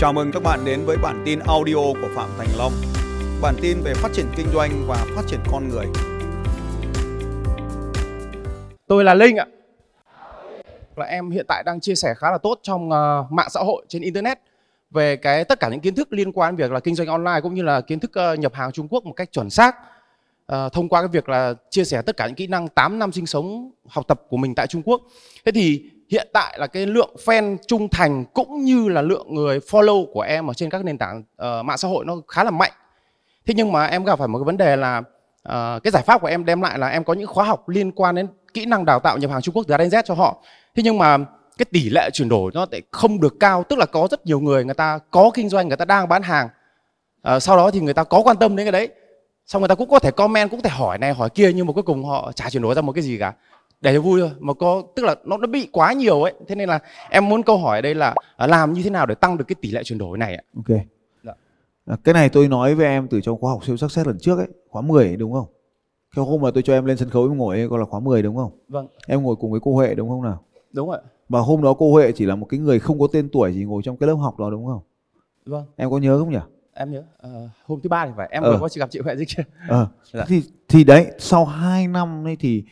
Chào mừng các bạn đến với bản tin audio của Phạm Thành Long. Bản tin về phát triển kinh doanh và phát triển con người. Tôi là Linh ạ. Là em hiện tại đang chia sẻ khá là tốt trong uh, mạng xã hội trên internet về cái tất cả những kiến thức liên quan việc là kinh doanh online cũng như là kiến thức uh, nhập hàng Trung Quốc một cách chuẩn xác. Uh, thông qua cái việc là chia sẻ tất cả những kỹ năng 8 năm sinh sống học tập của mình tại Trung Quốc. Thế thì hiện tại là cái lượng fan trung thành cũng như là lượng người follow của em ở trên các nền tảng uh, mạng xã hội nó khá là mạnh. Thế nhưng mà em gặp phải một cái vấn đề là uh, cái giải pháp của em đem lại là em có những khóa học liên quan đến kỹ năng đào tạo nhập hàng Trung Quốc từ A đến Z cho họ. Thế nhưng mà cái tỷ lệ chuyển đổi nó lại không được cao, tức là có rất nhiều người người ta có kinh doanh, người ta đang bán hàng. Uh, sau đó thì người ta có quan tâm đến cái đấy. Xong người ta cũng có thể comment, cũng có thể hỏi này hỏi kia nhưng mà cuối cùng họ chả chuyển đổi ra một cái gì cả để cho vui thôi. Mà có tức là nó nó bị quá nhiều ấy. Thế nên là em muốn câu hỏi ở đây là à, làm như thế nào để tăng được cái tỷ lệ chuyển đổi này ạ? Ok. Dạ. À, cái này tôi nói với em từ trong khóa học siêu sắc xét lần trước ấy khóa 10 ấy, đúng không? Cái hôm mà tôi cho em lên sân khấu em ngồi ấy, gọi là khóa 10 đúng không? Vâng. Em ngồi cùng với cô Huệ đúng không nào? Đúng ạ. Và hôm đó cô Huệ chỉ là một cái người không có tên tuổi gì ngồi trong cái lớp học đó đúng không? Vâng. Em có nhớ không nhỉ? Em nhớ. À, hôm thứ ba thì phải. Em ờ. có chỉ gặp chị Huệ gì chưa? Ờ. dạ. thì thì đấy sau 2 năm ấy thì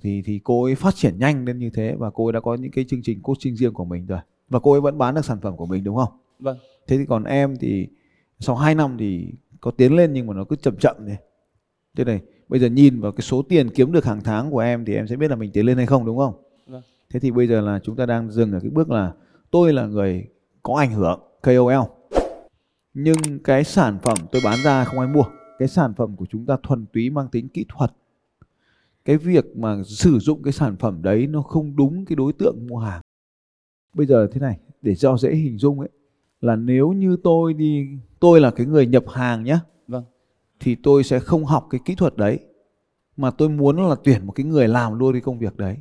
thì thì cô ấy phát triển nhanh lên như thế và cô ấy đã có những cái chương trình coaching riêng của mình rồi và cô ấy vẫn bán được sản phẩm của mình đúng không? Vâng. Thế thì còn em thì sau 2 năm thì có tiến lên nhưng mà nó cứ chậm chậm thế. Thế này, bây giờ nhìn vào cái số tiền kiếm được hàng tháng của em thì em sẽ biết là mình tiến lên hay không đúng không? Vâng. Thế thì bây giờ là chúng ta đang dừng ở cái bước là tôi là người có ảnh hưởng KOL. Nhưng cái sản phẩm tôi bán ra không ai mua. Cái sản phẩm của chúng ta thuần túy mang tính kỹ thuật cái việc mà sử dụng cái sản phẩm đấy nó không đúng cái đối tượng mua hàng. Bây giờ thế này để cho dễ hình dung ấy là nếu như tôi đi tôi là cái người nhập hàng nhé vâng. thì tôi sẽ không học cái kỹ thuật đấy mà tôi muốn là tuyển một cái người làm luôn cái công việc đấy.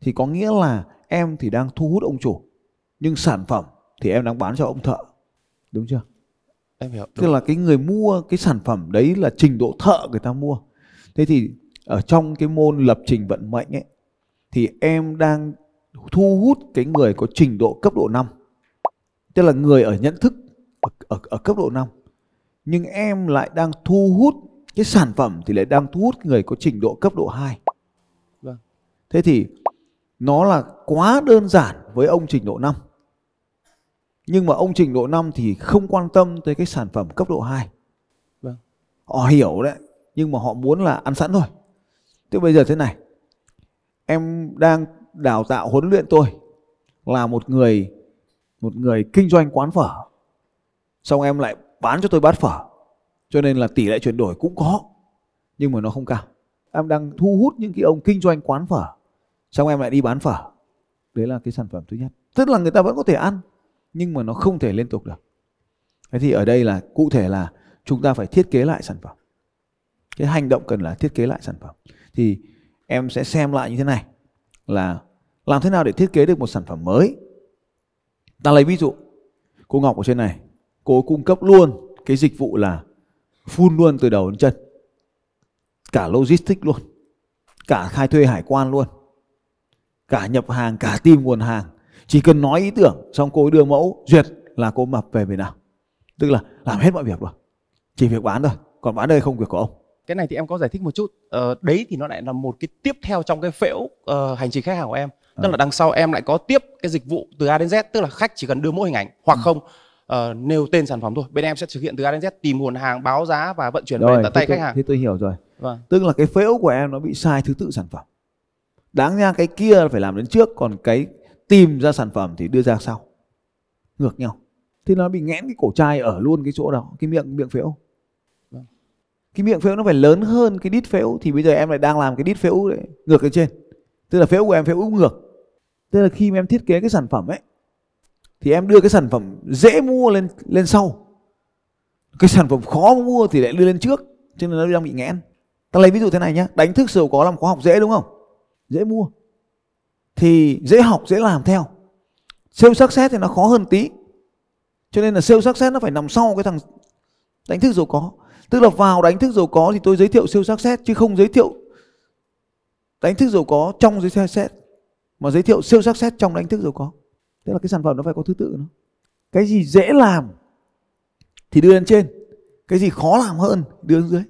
Thì có nghĩa là em thì đang thu hút ông chủ nhưng sản phẩm thì em đang bán cho ông thợ. Đúng chưa? Em hiểu tức là cái người mua cái sản phẩm đấy là trình độ thợ người ta mua. Thế thì ở trong cái môn lập trình vận mệnh ấy thì em đang thu hút cái người có trình độ cấp độ 5 tức là người ở nhận thức ở, ở, ở cấp độ 5 nhưng em lại đang thu hút cái sản phẩm thì lại đang thu hút người có trình độ cấp độ 2 vâng. thế thì nó là quá đơn giản với ông trình độ 5 nhưng mà ông trình độ 5 thì không quan tâm tới cái sản phẩm cấp độ 2 vâng. họ hiểu đấy nhưng mà họ muốn là ăn sẵn thôi Thế bây giờ thế này, em đang đào tạo huấn luyện tôi là một người một người kinh doanh quán phở. Xong em lại bán cho tôi bát phở. Cho nên là tỷ lệ chuyển đổi cũng có, nhưng mà nó không cao. Em đang thu hút những cái ông kinh doanh quán phở. Xong em lại đi bán phở. Đấy là cái sản phẩm thứ nhất. Tức là người ta vẫn có thể ăn, nhưng mà nó không thể liên tục được. Thế thì ở đây là cụ thể là chúng ta phải thiết kế lại sản phẩm. Cái hành động cần là thiết kế lại sản phẩm thì em sẽ xem lại như thế này là làm thế nào để thiết kế được một sản phẩm mới. Ta lấy ví dụ, cô Ngọc ở trên này, cô cung cấp luôn cái dịch vụ là phun luôn từ đầu đến chân, cả logistics luôn, cả khai thuê hải quan luôn, cả nhập hàng, cả tìm nguồn hàng. Chỉ cần nói ý tưởng, xong cô đưa mẫu, duyệt là cô mập về về nào tức là làm hết mọi việc rồi chỉ việc bán thôi, còn bán đây không việc của ông cái này thì em có giải thích một chút. Ờ, đấy thì nó lại là một cái tiếp theo trong cái phễu uh, hành trình khách hàng của em. Tức à. là đằng sau em lại có tiếp cái dịch vụ từ A đến Z tức là khách chỉ cần đưa mỗi hình ảnh hoặc ừ. không uh, nêu tên sản phẩm thôi. Bên em sẽ thực hiện từ A đến Z tìm nguồn hàng báo giá và vận chuyển về tận tay tôi, khách hàng. thế tôi hiểu rồi. Vâng. tức là cái phễu của em nó bị sai thứ tự sản phẩm. Đáng ra cái kia phải làm đến trước còn cái tìm ra sản phẩm thì đưa ra sau. Ngược nhau. Thì nó bị nghẽn cái cổ chai ở luôn cái chỗ đó cái miệng miệng phễu cái miệng phễu nó phải lớn hơn cái đít phễu thì bây giờ em lại đang làm cái đít phễu đấy, ngược lên trên. Tức là phễu của em phễu ngược. Tức là khi mà em thiết kế cái sản phẩm ấy thì em đưa cái sản phẩm dễ mua lên lên sau. Cái sản phẩm khó mua thì lại đưa lên trước cho nên nó đang bị nghẽn. Ta lấy ví dụ thế này nhé đánh thức sầu có làm khóa học dễ đúng không? Dễ mua. Thì dễ học dễ làm theo. Sale success thì nó khó hơn tí. Cho nên là sale success nó phải nằm sau cái thằng đánh thức giàu có. Tức là vào đánh thức giàu có thì tôi giới thiệu siêu sắc xét, chứ không giới thiệu đánh thức giàu có trong giới success mà giới thiệu siêu sắc xét trong đánh thức giàu có. Tức là cái sản phẩm nó phải có thứ tự nó. cái gì dễ làm thì đưa lên trên, cái gì khó làm hơn đưa lên dưới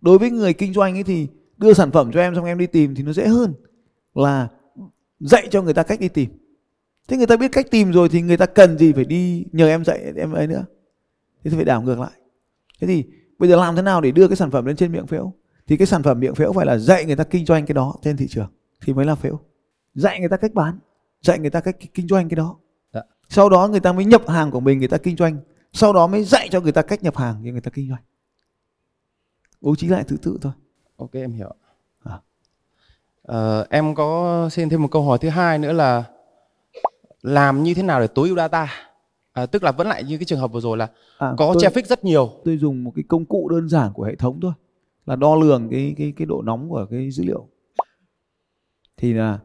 đối với người kinh doanh ấy thì đưa sản phẩm cho em xong em đi tìm thì nó dễ hơn là dạy cho người ta cách đi tìm thế người ta biết cách tìm rồi thì người ta cần gì phải đi nhờ em dạy em ấy nữa thế thì phải đảo ngược lại thế thì bây giờ làm thế nào để đưa cái sản phẩm lên trên miệng phễu thì cái sản phẩm miệng phễu phải là dạy người ta kinh doanh cái đó trên thị trường thì mới là phễu dạy người ta cách bán dạy người ta cách kinh doanh cái đó Dạ. sau đó người ta mới nhập hàng của mình người ta kinh doanh sau đó mới dạy cho người ta cách nhập hàng cho người ta kinh doanh bố trí lại thứ tự thôi Ok em hiểu. À. Ờ, em có xin thêm một câu hỏi thứ hai nữa là làm như thế nào để tối ưu data? À, tức là vẫn lại như cái trường hợp vừa rồi là à, có tôi, traffic rất nhiều. tôi dùng một cái công cụ đơn giản của hệ thống thôi là đo lường cái cái cái độ nóng của cái dữ liệu. Thì là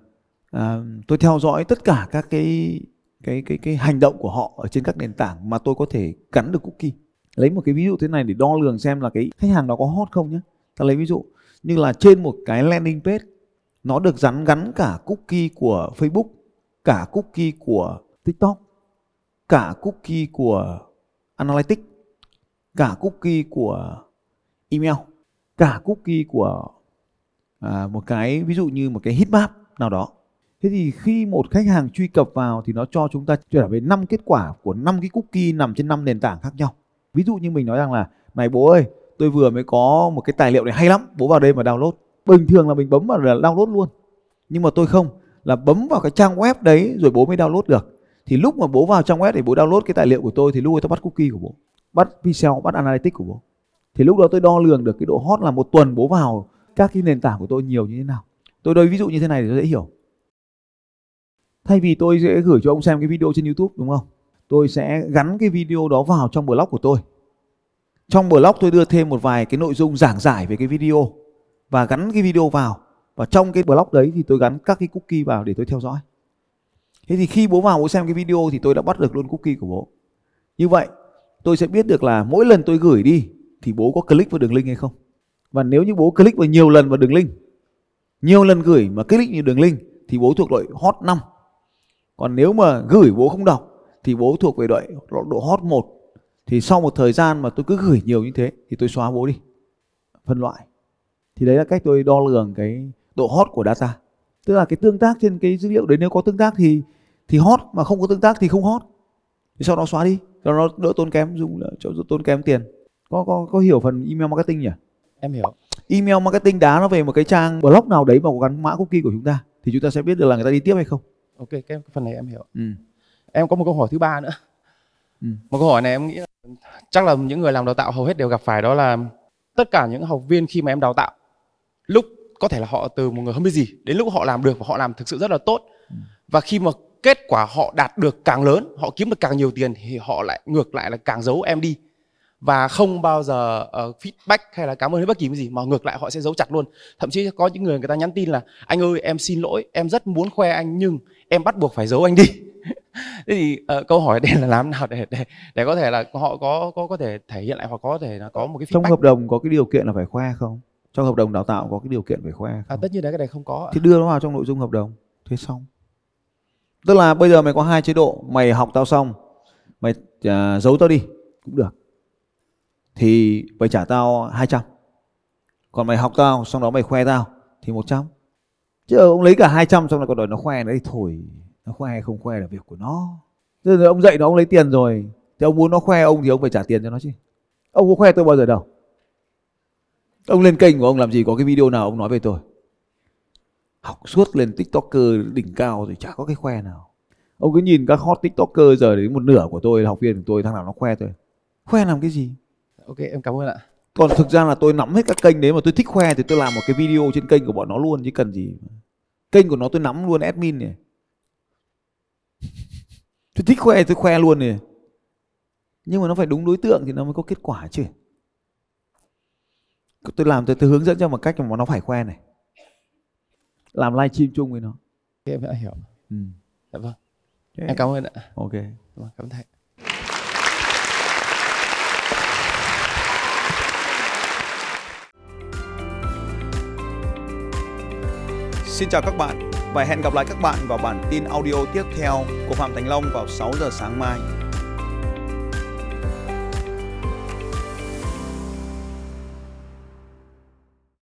à, tôi theo dõi tất cả các cái cái cái cái hành động của họ ở trên các nền tảng mà tôi có thể gắn được cookie. Lấy một cái ví dụ thế này để đo lường xem là cái khách hàng đó có hot không nhé ta lấy ví dụ như là trên một cái landing page nó được gắn gắn cả cookie của Facebook cả cookie của TikTok cả cookie của Analytics cả cookie của email cả cookie của à, một cái ví dụ như một cái heatmap nào đó. Thế thì khi một khách hàng truy cập vào thì nó cho chúng ta trở về năm kết quả của năm cái cookie nằm trên năm nền tảng khác nhau. Ví dụ như mình nói rằng là này bố ơi tôi vừa mới có một cái tài liệu này hay lắm bố vào đây mà download. Bình thường là mình bấm vào là download luôn. Nhưng mà tôi không là bấm vào cái trang web đấy rồi bố mới download được thì lúc mà bố vào trang web để bố download cái tài liệu của tôi thì lúc ấy tôi bắt cookie của bố, bắt pixel bắt analytics của bố. Thì lúc đó tôi đo lường được cái độ hot là một tuần bố vào các cái nền tảng của tôi nhiều như thế nào. Tôi đây ví dụ như thế này để dễ hiểu. Thay vì tôi sẽ gửi cho ông xem cái video trên youtube, đúng không? Tôi sẽ gắn cái video đó vào trong blog của tôi. Trong blog tôi đưa thêm một vài cái nội dung giảng giải về cái video và gắn cái video vào. Và trong cái blog đấy thì tôi gắn các cái cookie vào để tôi theo dõi thế thì khi bố vào bố xem cái video thì tôi đã bắt được luôn cookie của bố. Như vậy, tôi sẽ biết được là mỗi lần tôi gửi đi thì bố có click vào đường link hay không. Và nếu như bố click vào nhiều lần vào đường link, nhiều lần gửi mà click nhiều đường link thì bố thuộc loại hot 5 còn nếu mà gửi bố không đọc thì bố thuộc về đội độ hot 1 thì sau một thời gian mà tôi cứ gửi nhiều như thế thì tôi xóa bố đi. Phân loại. Thì đấy là cách tôi đo lường cái độ hot của data. Tức là cái tương tác trên cái dữ liệu đấy, nếu có tương tác thì thì hot mà không có tương tác thì không hot thì sau đó xóa đi cho nó đỡ tốn kém dùng cho tốn kém tiền có có có hiểu phần email marketing nhỉ Em hiểu. email marketing đá nó về một cái trang blog nào đấy mà có gắn mã cookie của chúng ta thì chúng ta sẽ biết được là người ta đi tiếp hay không Ok cái, cái phần này em hiểu. ừ. Em có một câu hỏi thứ ba nữa. Ừ. Một câu hỏi này em nghĩ là chắc là những người làm đào tạo hầu hết đều gặp phải đó là tất cả những học viên khi mà em đào tạo lúc có thể là họ từ một người không biết gì đến lúc họ làm được và họ làm thực sự rất là tốt Ừ. và khi mà kết quả họ đạt được càng lớn họ kiếm được càng nhiều tiền thì họ lại ngược lại là càng giấu em đi. Và không bao giờ uh, feedback hay là cảm ơn hay bất kỳ cái gì mà ngược lại họ sẽ giấu chặt luôn. Thậm chí có những người người ta nhắn tin là anh ơi em xin lỗi em rất muốn khoe anh nhưng em bắt buộc phải giấu anh đi. Thế thì uh, câu hỏi đây là làm nào để để để có thể là họ có có có thể thể hiện lại hoặc có thể là có một cái trong feedback? hợp đồng có cái điều kiện là phải khoe không? Trong hợp đồng đào tạo có cái điều kiện phải khoe à, không? tất nhiên đấy cái này không có thì đưa nó vào trong nội dung hợp đồng thế xong tức là bây giờ mày có hai chế độ mày học tao xong mày à, giấu tao đi cũng được. Thì mày trả tao 200 còn mày học tao xong đó mày khoe tao thì 100 chứ ông lấy cả 200 xong rồi còn đòi nó khoe đấy thôi nó khoe hay không khoe là việc của nó. Thế rồi ông dạy nó ông lấy tiền rồi. Thì ông muốn nó khoe ông thì ông phải trả tiền cho nó chứ. Ông có khoe tôi bao giờ đâu. Ông lên kênh của ông làm gì có cái video nào ông nói về tôi học suốt lên tiktoker đỉnh cao rồi chả có cái khoe nào. Ông cứ nhìn các hot tiktoker giờ đến một nửa của tôi học viên của tôi thằng nào nó khoe tôi. Khoe làm cái gì? Ok em cảm ơn ạ. Còn thực ra là tôi nắm hết các kênh đấy mà tôi thích khoe thì tôi làm một cái video trên kênh của bọn nó luôn chứ cần gì kênh của nó tôi nắm luôn admin này. Tôi thích khoe tôi khoe luôn này. Nhưng mà nó phải đúng đối tượng thì nó mới có kết quả chứ. Tôi làm tôi, tôi hướng dẫn cho một cách mà nó phải khoe này làm live stream chung với nó. Ok em đã hiểu. Ừ. dạ vâng. Thế- em cảm ơn ạ. Ok. Vâng, cảm ơn thầy. Xin chào các bạn và hẹn gặp lại các bạn vào bản tin audio tiếp theo của Phạm Thành Long vào 6 giờ sáng mai.